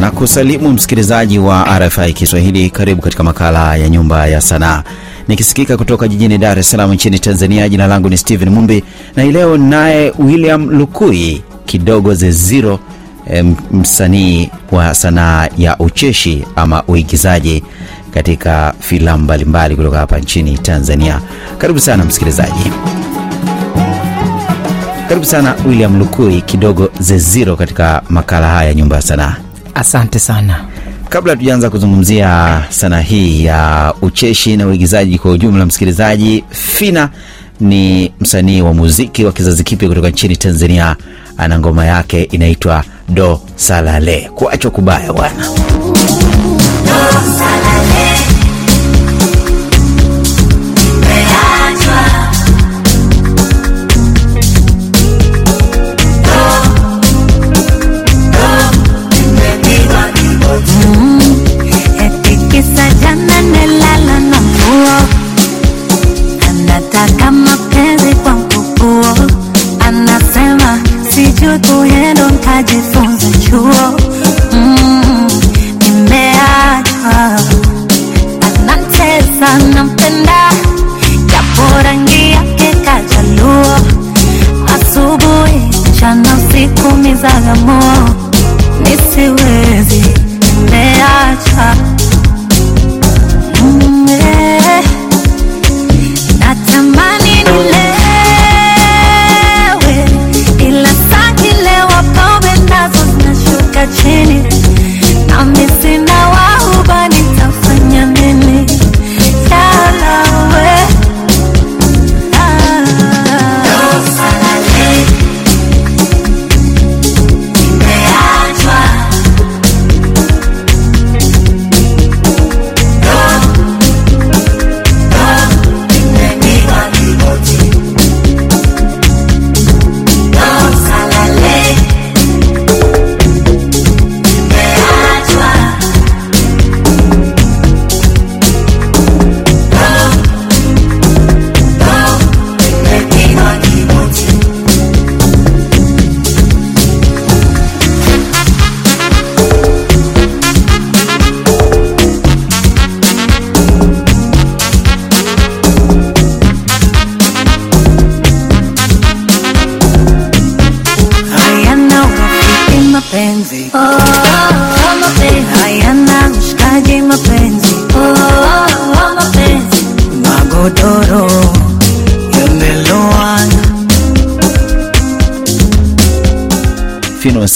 na kusalimu msikilizaji wa RFI Kiswahili. Karibu katika makala ya Nyumba ya Sanaa, nikisikika kutoka jijini Dar es Salaam nchini Tanzania. Jina langu ni Steven Mumbi na leo naye William Lukui kidogo Zeziro, msanii wa sanaa ya ucheshi ama uigizaji katika filamu mbalimbali kutoka hapa nchini Tanzania. Karibu sana msikilizaji. Karibu sana William Lukui kidogo Zeziro katika makala haya ya Nyumba ya Sanaa. Asante sana. Kabla tujaanza kuzungumzia sanaa hii ya ucheshi na uigizaji kwa ujumla, msikilizaji, Fina ni msanii wa muziki wa kizazi kipya kutoka nchini Tanzania. Ana ngoma yake inaitwa Do Salale, kuachwa kubaya bwana.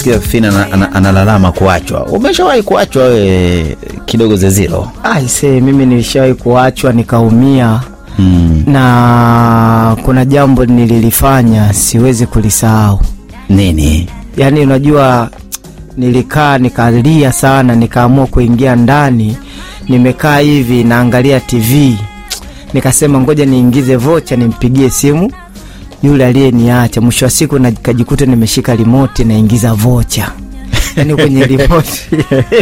Fina, Fina analalama kuachwa. Umeshawahi kuachwa wewe kidogo Zeziro? Aise, mimi nilishawahi kuachwa nikaumia. Hmm. Na kuna jambo nililifanya siwezi kulisahau. Nini? Yaani unajua nilikaa nikalia sana, nikaamua kuingia ndani, nimekaa hivi naangalia TV, nikasema ngoja niingize vocha nimpigie simu yule aliyeniacha. Mwisho wa siku nikajikuta nimeshika rimoti naingiza vocha yani kwenye rimoti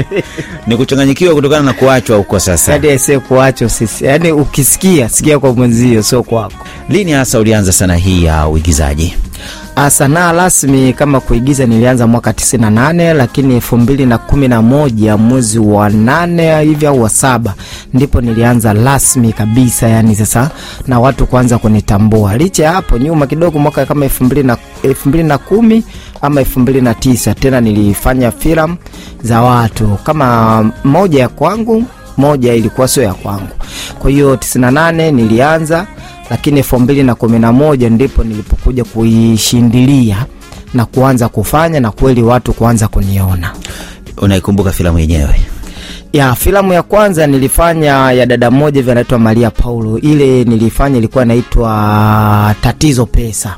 ni kuchanganyikiwa kutokana na kuachwa huko. Sasa hadi aisee kuachwa sisi, yani ukisikia sikia kwa mwenzio, sio kwako. Lini hasa ulianza sana hii ya uigizaji? Sanaa rasmi kama kuigiza nilianza mwaka 98 lakini elfu mbili na kumi na moja mwezi wa nane hivi au wa saba ndipo nilianza rasmi kabisa, yani sasa na watu kuanza kunitambua. Licha ya hapo nyuma kidogo, mwaka kama elfu mbili na elfu mbili na kumi ama elfu mbili na tisa tena nilifanya filamu za watu kama moja ya kwangu, moja ilikuwa sio ya kwangu. Kwa hiyo 98 nilianza lakini elfu mbili na kumi na moja ndipo nilipokuja kuishindilia na kuanza kufanya na kweli watu kuanza kuniona. Unaikumbuka filamu yenyewe? Ya filamu ya kwanza nilifanya ya dada mmoja hivi anaitwa Maria Paulo. Ile nilifanya ilikuwa inaitwa Tatizo Pesa,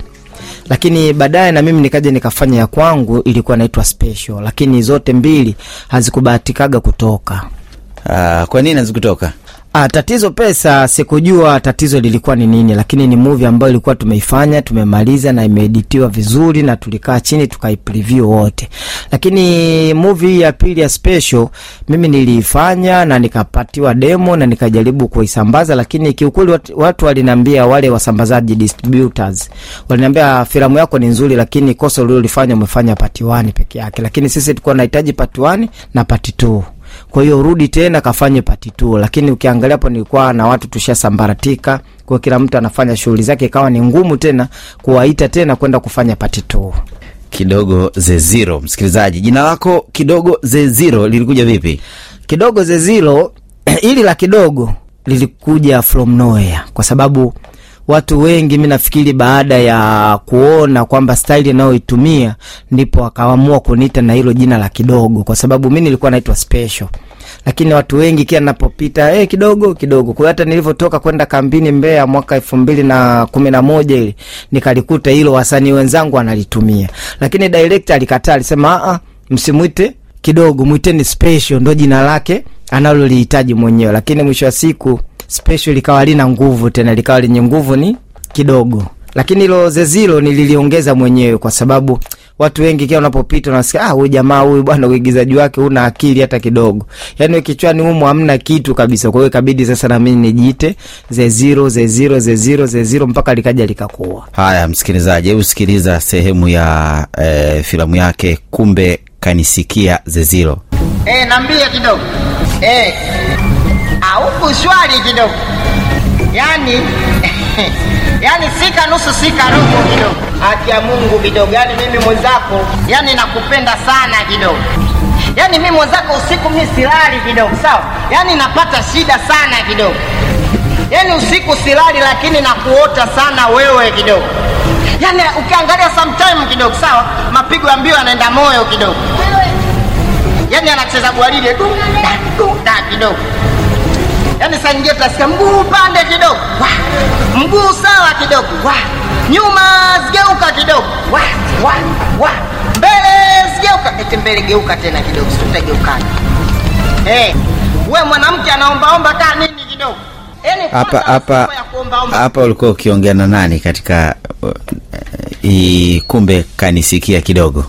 lakini baadaye na mimi nikaja nikafanya ya kwangu ilikuwa inaitwa Special, lakini zote mbili hazikubahatikaga kutoka. Uh, kwa nini hazikutoka? Ah, tatizo pesa, sikujua tatizo lilikuwa ni nini, lakini ni movie ambayo ilikuwa tumeifanya tumemaliza na imeeditiwa vizuri, na tulikaa chini tukaipreview wote. Lakini movie ya pili ya special mimi niliifanya na nikapatiwa demo na nikajaribu kuisambaza, lakini kiukweli watu, watu waliniambia, wale wasambazaji distributors waliniambia filamu yako ni nzuri, lakini kosa ulilofanya umefanya part 1 peke yake, lakini sisi tulikuwa tunahitaji part 1 na part 2 kwa hiyo rudi tena kafanye pati tu, lakini ukiangalia hapo nilikuwa na watu tushasambaratika, kwa kila mtu anafanya shughuli zake, ikawa ni ngumu tena kuwaita tena kwenda kufanya pati tu. Kidogo Zeziro, msikilizaji, jina lako Kidogo Zeziro lilikuja vipi? Kidogo Zeziro ili la kidogo lilikuja from nowhere, kwa sababu watu wengi mi nafikiri baada ya kuona kwamba staili anayoitumia ndipo akaamua kuniita na hilo jina la kidogo, kwa sababu mi nilikuwa naitwa special, lakini watu wengi kila napopita hey, kidogo kidogo. Kwa hata nilivyotoka kwenda kambini Mbeya mwaka elfu mbili na kumi na moja ili nikalikuta hilo, wasanii wenzangu analitumia, lakini director alikataa, alisema a msimwite kidogo, mwiteni special, ndo jina lake analolihitaji mwenyewe. Lakini mwisho wa siku special likawa lina nguvu tena, likawa lenye nguvu ni kidogo. Lakini hilo zezilo nililiongeza mwenyewe kwa sababu watu wengi kila unapopita unasikia ah, huyu jamaa huyu bwana, uigizaji wake una akili hata kidogo, yaani kichwani humo hamna kitu kabisa. Kwa hiyo ikabidi sasa na mimi nijiite zeziro zeziro zeziro zeziro mpaka likaja likakuwa. Haya, msikilizaji, hebu sikiliza sehemu ya eh, filamu yake kumbe kanisikia Zeziro. Eh, nambia kidogo. Eh. Au shwari kidogo. yani yani sika nusu sika robo kidogo. Haki ya Mungu kidogo. yani mimi mwenzako, yani nakupenda sana kidogo. yani mimi mwenzako usiku mimi silali kidogo, sawa? yani napata shida sana kidogo. yani usiku silali lakini nakuota sana wewe kidogo. yani ukiangalia sometime kidogo, sawa? Mapigo ya mbio yanaenda moyo kidogo. yani anacheza gwaride du da du da kidogo. Yaani saa nyingine utasikia mguu upande kidogo, mguu sawa kidogo, nyuma zigeuka kidogo, mbele zigeuka, eti mbele geuka tena kidogo, si tutageukana. Eh, we mwanamke anaombaomba kaa nini kidogo? Yaani Hapa hapa hapa ulikuwa ukiongea na nani katika uh, i, kumbe kanisikia kidogo?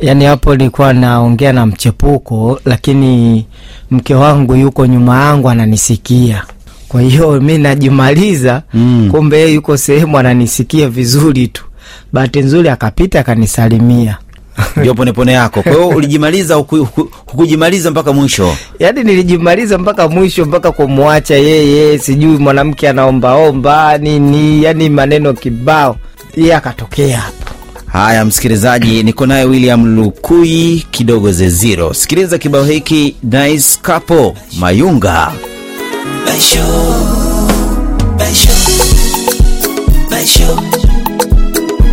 Yaani hapo nilikuwa naongea na mchepuko, lakini mke wangu yuko nyuma yangu ananisikia. Kwa hiyo mi najimaliza Mm. kumbe yeye yuko sehemu ananisikia vizuri tu. Bahati nzuri akapita akanisalimia. Ndio ponepone yako. Kwa hiyo ulijimaliza, huku- huku- hukujimaliza mpaka mwisho. Yaani nilijimaliza mpaka mwisho, mpaka kumwacha yeye, sijui mwanamke anaombaomba nini, yani maneno kibao, yeye akatokea hapo. Haya, msikilizaji, niko naye William Lukui kidogo Zeziro. Sikiliza kibao hiki Nice Couple Mayunga. Baisho, baisho, baisho,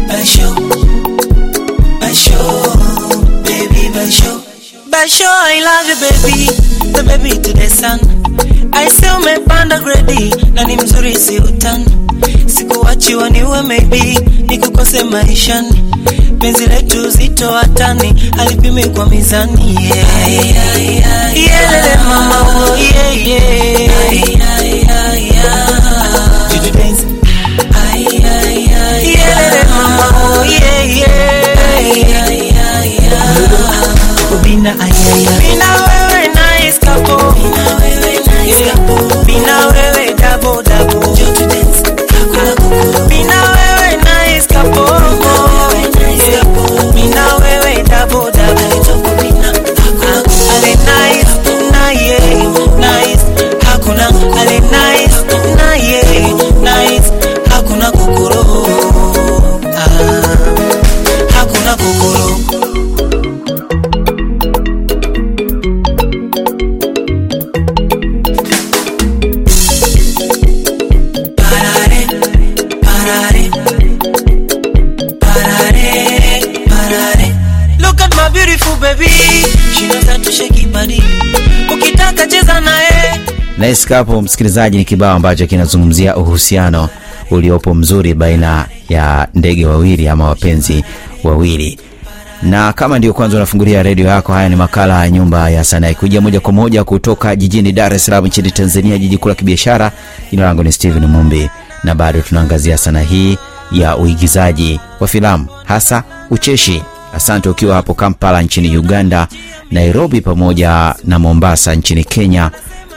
baisho, baisho, baby baisho. Baisho, I love you baby, the baby to the sun. I say umepanda gredi na ni mzuri si utani. Sikuachiwa niwe maybe nikukose maishani. Penzi letu zito hatani alipimi kwa mizani mama oh mama oh yeah. bina ayaya bina wewe na eskapo bina wewe na eskapo bina Nice Couple, msikilizaji, ni kibao ambacho kinazungumzia uhusiano uliopo mzuri baina ya ndege wawili ama wapenzi wawili. na kama ndio kwanza unafungulia redio yako, haya ni makala ya Nyumba ya Sanaa ikujia moja kwa moja kutoka jijini Dar es Salaam nchini Tanzania, jiji kuu la kibiashara. Jina langu ni Steven Mumbi na bado tunaangazia sanaa hii ya uigizaji wa filamu, hasa ucheshi. Asante ukiwa hapo Kampala nchini Uganda, Nairobi pamoja na Mombasa nchini Kenya,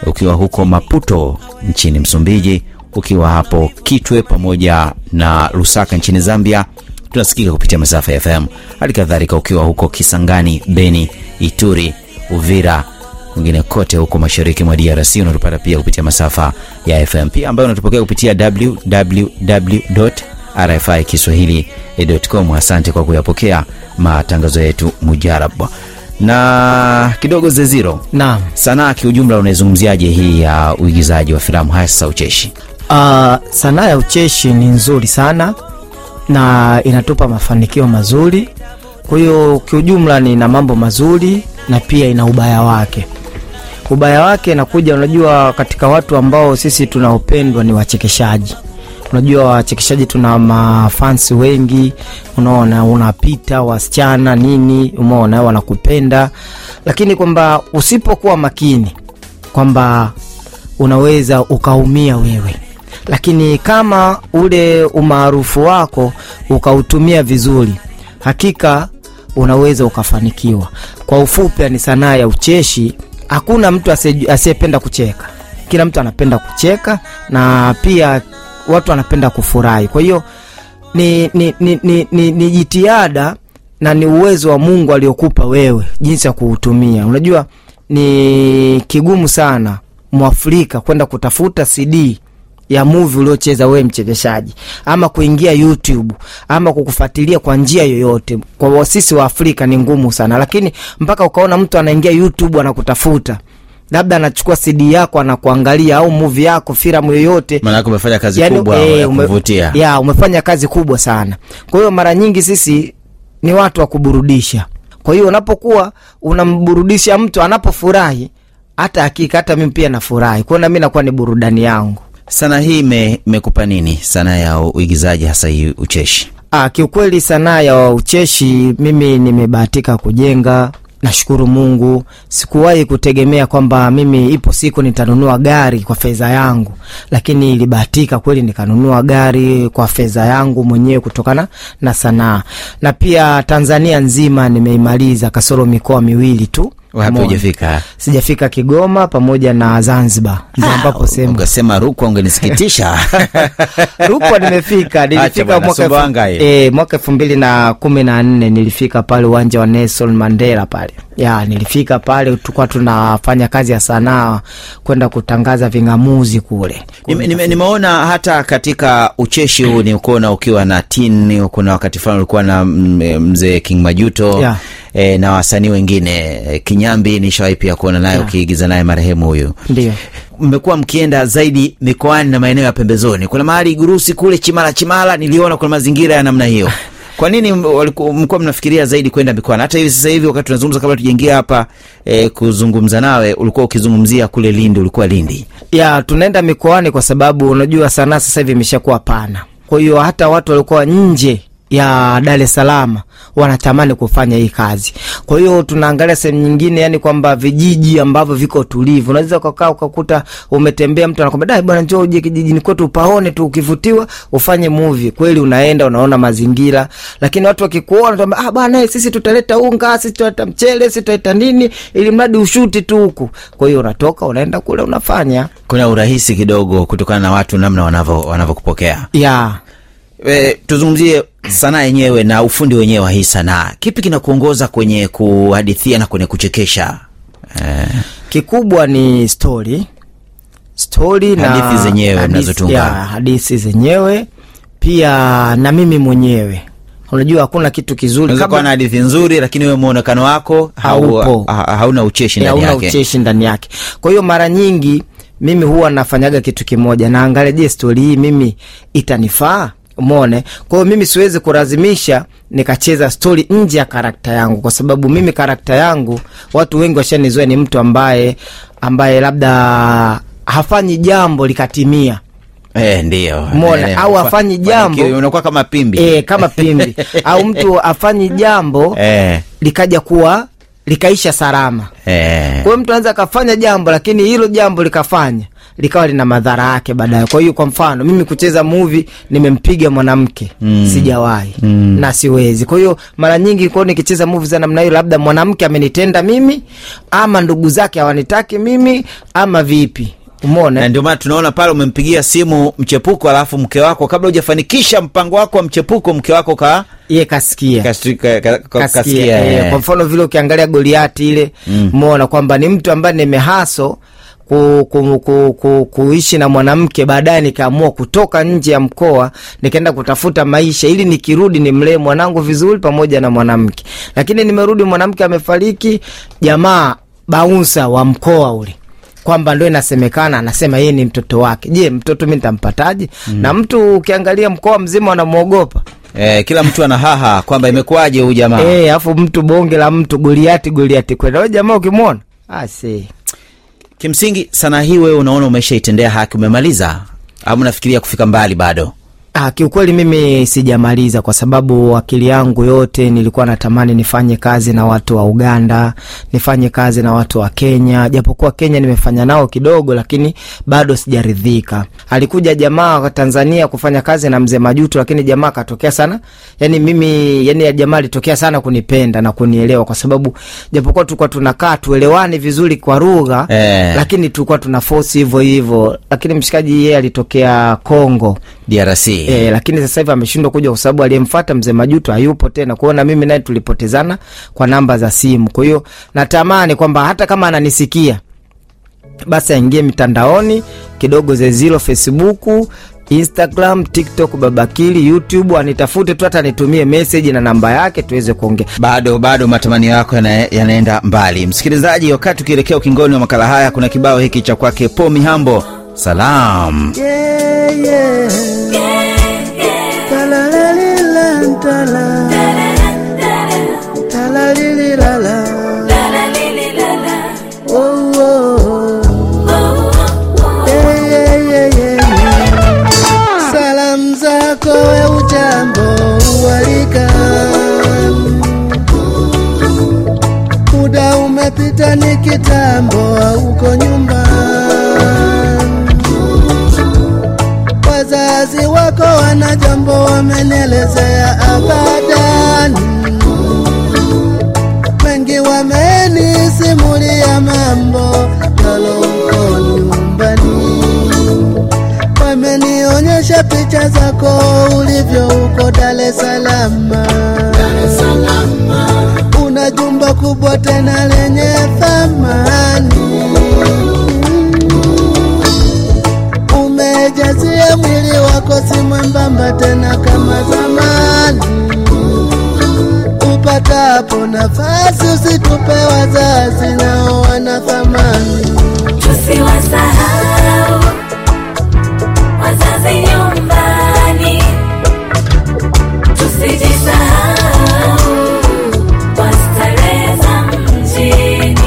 ukiwa huko Maputo nchini Msumbiji, ukiwa hapo Kitwe pamoja na Lusaka nchini Zambia tunasikika kupitia masafa ya FM. Hali kadhalika ukiwa huko Kisangani, Beni, Ituri, Uvira, kwingine kote huko mashariki mwa DRC unatupata pia kupitia masafa ya FM pia ambayo unatupokea kupitia www RFI Kiswahili.com. Asante kwa kuyapokea matangazo yetu mujarab. Na kidogo Zeziro, Naam. sanaa kiujumla, unaizungumziaje hii ya uigizaji wa filamu hasa ucheshi? Uh, sanaa ya ucheshi ni nzuri sana na inatupa mafanikio mazuri. Kwa hiyo kiujumla ni na mambo mazuri na pia ina ubaya wake. Ubaya wake nakuja, unajua, katika watu ambao sisi tunaopendwa ni wachekeshaji. Unajua wachekeshaji tuna mafansi wengi, unaona, unapita wasichana nini, umeona, wanakupenda, lakini kwamba usipokuwa makini kwamba unaweza ukaumia wewe lakini kama ule umaarufu wako ukautumia vizuri, hakika unaweza ukafanikiwa. Kwa ufupi, ni sanaa ya ucheshi. Hakuna mtu asiyependa kucheka, kila mtu anapenda kucheka na pia watu wanapenda kufurahi. Kwa hiyo ni, ni, ni, ni, ni, ni jitihada na ni uwezo wa Mungu aliokupa wewe jinsi ya kuutumia. Unajua ni kigumu sana mwafrika kwenda kutafuta CD ya movie uliocheza wewe mchekeshaji, ama kuingia YouTube ama kukufuatilia kwa njia yoyote. Kwa sisi wa Afrika ni ngumu sana, lakini mpaka ukaona mtu anaingia YouTube anakutafuta, labda anachukua CD yako anakuangalia, au movie yako, filamu yoyote maana umefanya kazi yani, kubwa e, ya ume- kuvutia. ya umefanya kazi kubwa sana. Kwa hiyo mara nyingi sisi ni watu wa kuburudisha. Kwa hiyo unapokuwa unamburudisha mtu anapofurahi, hata hakika hata mimi pia nafurahi. Kwa hiyo na mimi nakuwa ni burudani yangu. Sanaa hii ime- imekupa nini, sanaa ya uigizaji hasa hii ucheshi? Ah, kiukweli sanaa ya ucheshi mimi nimebahatika kujenga. Nashukuru Mungu, sikuwahi kutegemea kwamba mimi ipo siku nitanunua gari kwa fedha yangu, lakini ilibahatika kweli nikanunua gari kwa fedha yangu mwenyewe kutokana na sanaa, na pia Tanzania nzima nimeimaliza kasoro mikoa miwili tu. Hujafika? Sijafika Kigoma pamoja na Zanzibar, ndio ambapo sehemu Ungesema Rukwa ungenisikitisha. Rukwa nimefika, nilifika mwaka eh, mwaka elfu mbili na kumi na nne nilifika pale uwanja wa Nelson Mandela pale ya nilifika pale, tulikuwa tunafanya kazi ya sanaa kwenda kutangaza ving'amuzi kule. Nime- nime- Nimeona hata katika ucheshi huu ni ukuona ukiwa na tin, kuna wakati fulani ulikuwa na mm, mzee King Majuto Yeah. E, na wasanii wengine e, Kinyambi nishawahi pia kuona naye ukiigiza naye marehemu huyu. Ndio. Mmekuwa mkienda zaidi mikoani na maeneo ya pembezoni, kuna mahali Igurusi kule Chimala Chimala, niliona kuna mazingira ya namna hiyo. Kwa nini mlikuwa mnafikiria zaidi kwenda mikoani? Hata hivi sasa hivi wakati tunazungumza, kabla tujaingia hapa e, kuzungumza nawe, ulikuwa ukizungumzia kule Lindi, ulikuwa Lindi. ya tunaenda mikoani kwa sababu unajua sanaa sasa hivi imeshakuwa pana. Kwa hiyo hata watu walikuwa nje ya Dar es Salaam wanatamani kufanya hii kazi. Kwa hiyo tunaangalia sehemu nyingine, yani kwamba vijiji ambavyo viko tulivu, unaweza ukakaa ukakuta umetembea, mtu anakwambia dai bwana, njoo uje kijijini kwetu upaone tu, ukivutiwa ufanye movie. Kweli unaenda unaona mazingira, lakini watu wakikuona wanatuambia ah, bwana sisi tutaleta unga, sisi tutaleta mchele, sisi tutaleta nini, ili mradi ushuti tu huku. Kwa hiyo unatoka unaenda kule unafanya Kuna urahisi kidogo kutokana na watu namna wanavyo wanavyokupokea. ya E, tuzungumzie sanaa yenyewe na ufundi wenyewe wa hii sanaa. Kipi kinakuongoza kwenye kuhadithia na kwenye kuchekesha? E, kikubwa ni stori stori na Hadithi zenyewe hadithi- mnazotunga. hadithi zenyewe pia na mimi mwenyewe unajua hakuna kitu kizuri kama na hadithi nzuri, lakini wewe muonekano wako Haupo. hauna ucheshi ndani hauna yake. ucheshi ndani yake kwa hiyo mara nyingi mimi huwa nafanyaga kitu kimoja naangalia je stori hii mimi itanifaa umone kwa hiyo mimi siwezi kulazimisha nikacheza stori nje ya karakta yangu kwa sababu mimi karakta yangu watu wengi washanizoea ni mtu ambaye ambaye labda hafanyi jambo likatimia E, ndio mona Naelewa. au afanyi jambo. unakuwa kama pimbi e, kama pimbi au mtu afanyi jambo e, likaja kuwa likaisha salama e. kwa hiyo mtu anaweza akafanya jambo lakini hilo jambo likafanya likawa lina madhara yake baadaye. Kwa hiyo kwa mfano mimi kucheza movie nimempiga mwanamke. Mm. sijawahi. Mm. na siwezi. Kwa hiyo mara nyingi kwa nikicheza movie za namna hiyo labda mwanamke amenitenda mimi ama ndugu zake hawanitaki mimi ama vipi. Umeona, na ndio maana tunaona pale umempigia simu mchepuko alafu mke wako kabla hujafanikisha mpango wako wa mchepuko mke wako ka ye kasikia. Kasikia, ka- ka- ka- kasikia kasikia eh, eh. kwa mfano vile ukiangalia goliati ile umeona kwamba ni mtu ambaye nimehaso ku, ku, ku, ku, kuishi na mwanamke baadaye nikaamua kutoka nje ya mkoa nikaenda kutafuta maisha. Ili nikirudi nimlee mwanangu vizuri pamoja na mwanamke. Lakini nimerudi mwanamke amefariki jamaa baunsa wa mkoa ule. Kwamba ndo inasemekana anasema yeye ni mtoto wake. Je mtoto mi nitampataje? Na mtu ukiangalia mkoa mzima wanamwogopa Eh, kila mtu ana haha kwamba imekuwaje huyu jamaa. Eh, afu mtu bonge la mtu Goliati Goliati kwenda. Wewe jamaa ukimwona? Ah. Kimsingi sanaa hii wewe unaona umeshaitendea haki umemaliza. Au unafikiria kufika mbali bado Ah, kiukweli mimi sijamaliza kwa sababu akili yangu yote nilikuwa natamani nifanye kazi na watu wa Uganda, nifanye kazi na watu wa Kenya, japokuwa Kenya nimefanya nao kidogo, lakini bado sijaridhika. Alikuja jamaa wa Tanzania kufanya kazi na mzee Majuto, lakini jamaa katokea sana, yani mimi, yani jamaa alitokea sana kunipenda na kunielewa, kwa sababu japokuwa tulikuwa tunakaa tuelewane vizuri kwa lugha Eh. lakini tulikuwa tuna force hivyo hivyo, lakini mshikaji yeye alitokea Kongo drc E, lakini sasa hivi ameshindwa kuja kwa sababu aliyemfuata mzee Majuto hayupo tena. Kwa hiyo na mimi naye tulipotezana kwa namba za simu. Kwa hiyo natamani kwamba hata kama ananisikia basi aingie mitandaoni kidogo Zezilo, Facebook, Instagram, TikTok, Babakili, YouTube, anitafute tu, hata nitumie message na namba yake tuweze kuongea. bado bado matamanio yako yanaenda mbali msikilizaji wakati ukielekea ukingoni wa makala haya kuna kibao hiki cha kwake po mihambo salam Yeah. Salamu zako we ujambo uwalika, muda umepita kitambo, uko nyumbani wazazi wako wana jambo wamenielezea abadani, wengi wamenisimulia mambo uko nyumbani, wamenionyesha picha zako ulivyo uko Dar es Salaam. Una jumba kubwa tena lenye thamani tena kama zamani. Upatapo nafasi usitupe wazazi, nao wana thamani. Tusiwasahau wazazi nyumbani, tusijisahau kwa starehe za mjini.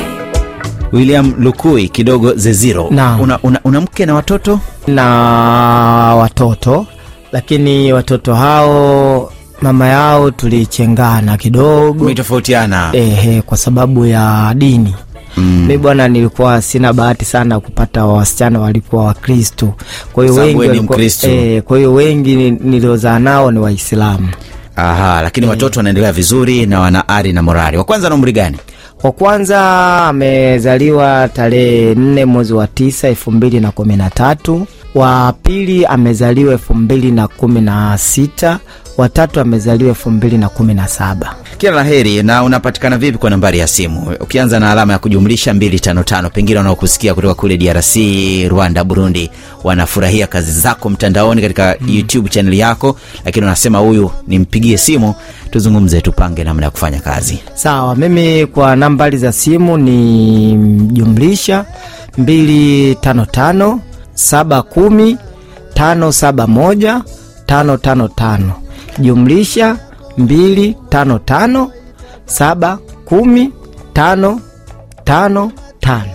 william lukui kidogo zeziro una, una, una mke na watoto na watoto, lakini watoto hao mama yao tulichengana kidogo. Umetofautiana? Ehe, kwa sababu ya dini. Mm. Mi bwana, nilikuwa sina bahati sana kupata wasichana walikuwa Wakristo, kwa hiyo wengi eh, kwa hiyo wengi ni- niliozaa nao ni Waislamu. aha lakini watoto wanaendelea vizuri na wana ari na morali. Wa kwanza na umri gani wa kwanza amezaliwa tarehe nne mwezi wa 9 2013. Wa pili amezaliwa 2016 watatu amezaliwa elfu mbili na kumi na saba. Kila la heri. Na unapatikana vipi kwa nambari ya simu? Ukianza na alama ya kujumlisha 255, pengine wanaokusikia kutoka kule DRC, Rwanda, Burundi wanafurahia kazi zako mtandaoni katika mm. YouTube channel yako, lakini wanasema huyu nimpigie simu tuzungumze, tupange namna ya kufanya kazi. Sawa, mimi kwa nambari za simu ni jumlisha 255 710 571 555 jumlisha mbili tano tano saba kumi tano tano tano.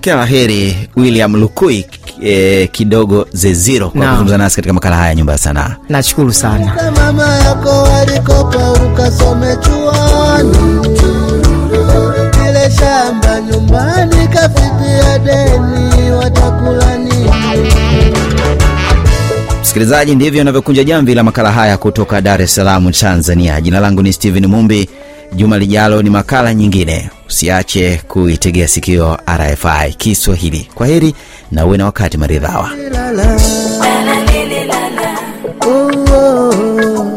kila la heri william lukui eh, kidogo zeziro kwa kuzungumza nasi katika makala haya nyumba ya sanaa Nashukuru sana. Mama yako alikopa ukasome chuoni, msikilizaji ndivyo inavyokunja jamvi la makala haya kutoka dar es salaam tanzania. Jina langu ni stephen mumbi. Juma lijalo ni makala nyingine. Usiache kuitegea sikio rfi kiswahili. Kwa heri na uwe na wakati maridhawa. La la, la la, oh, oh. oh.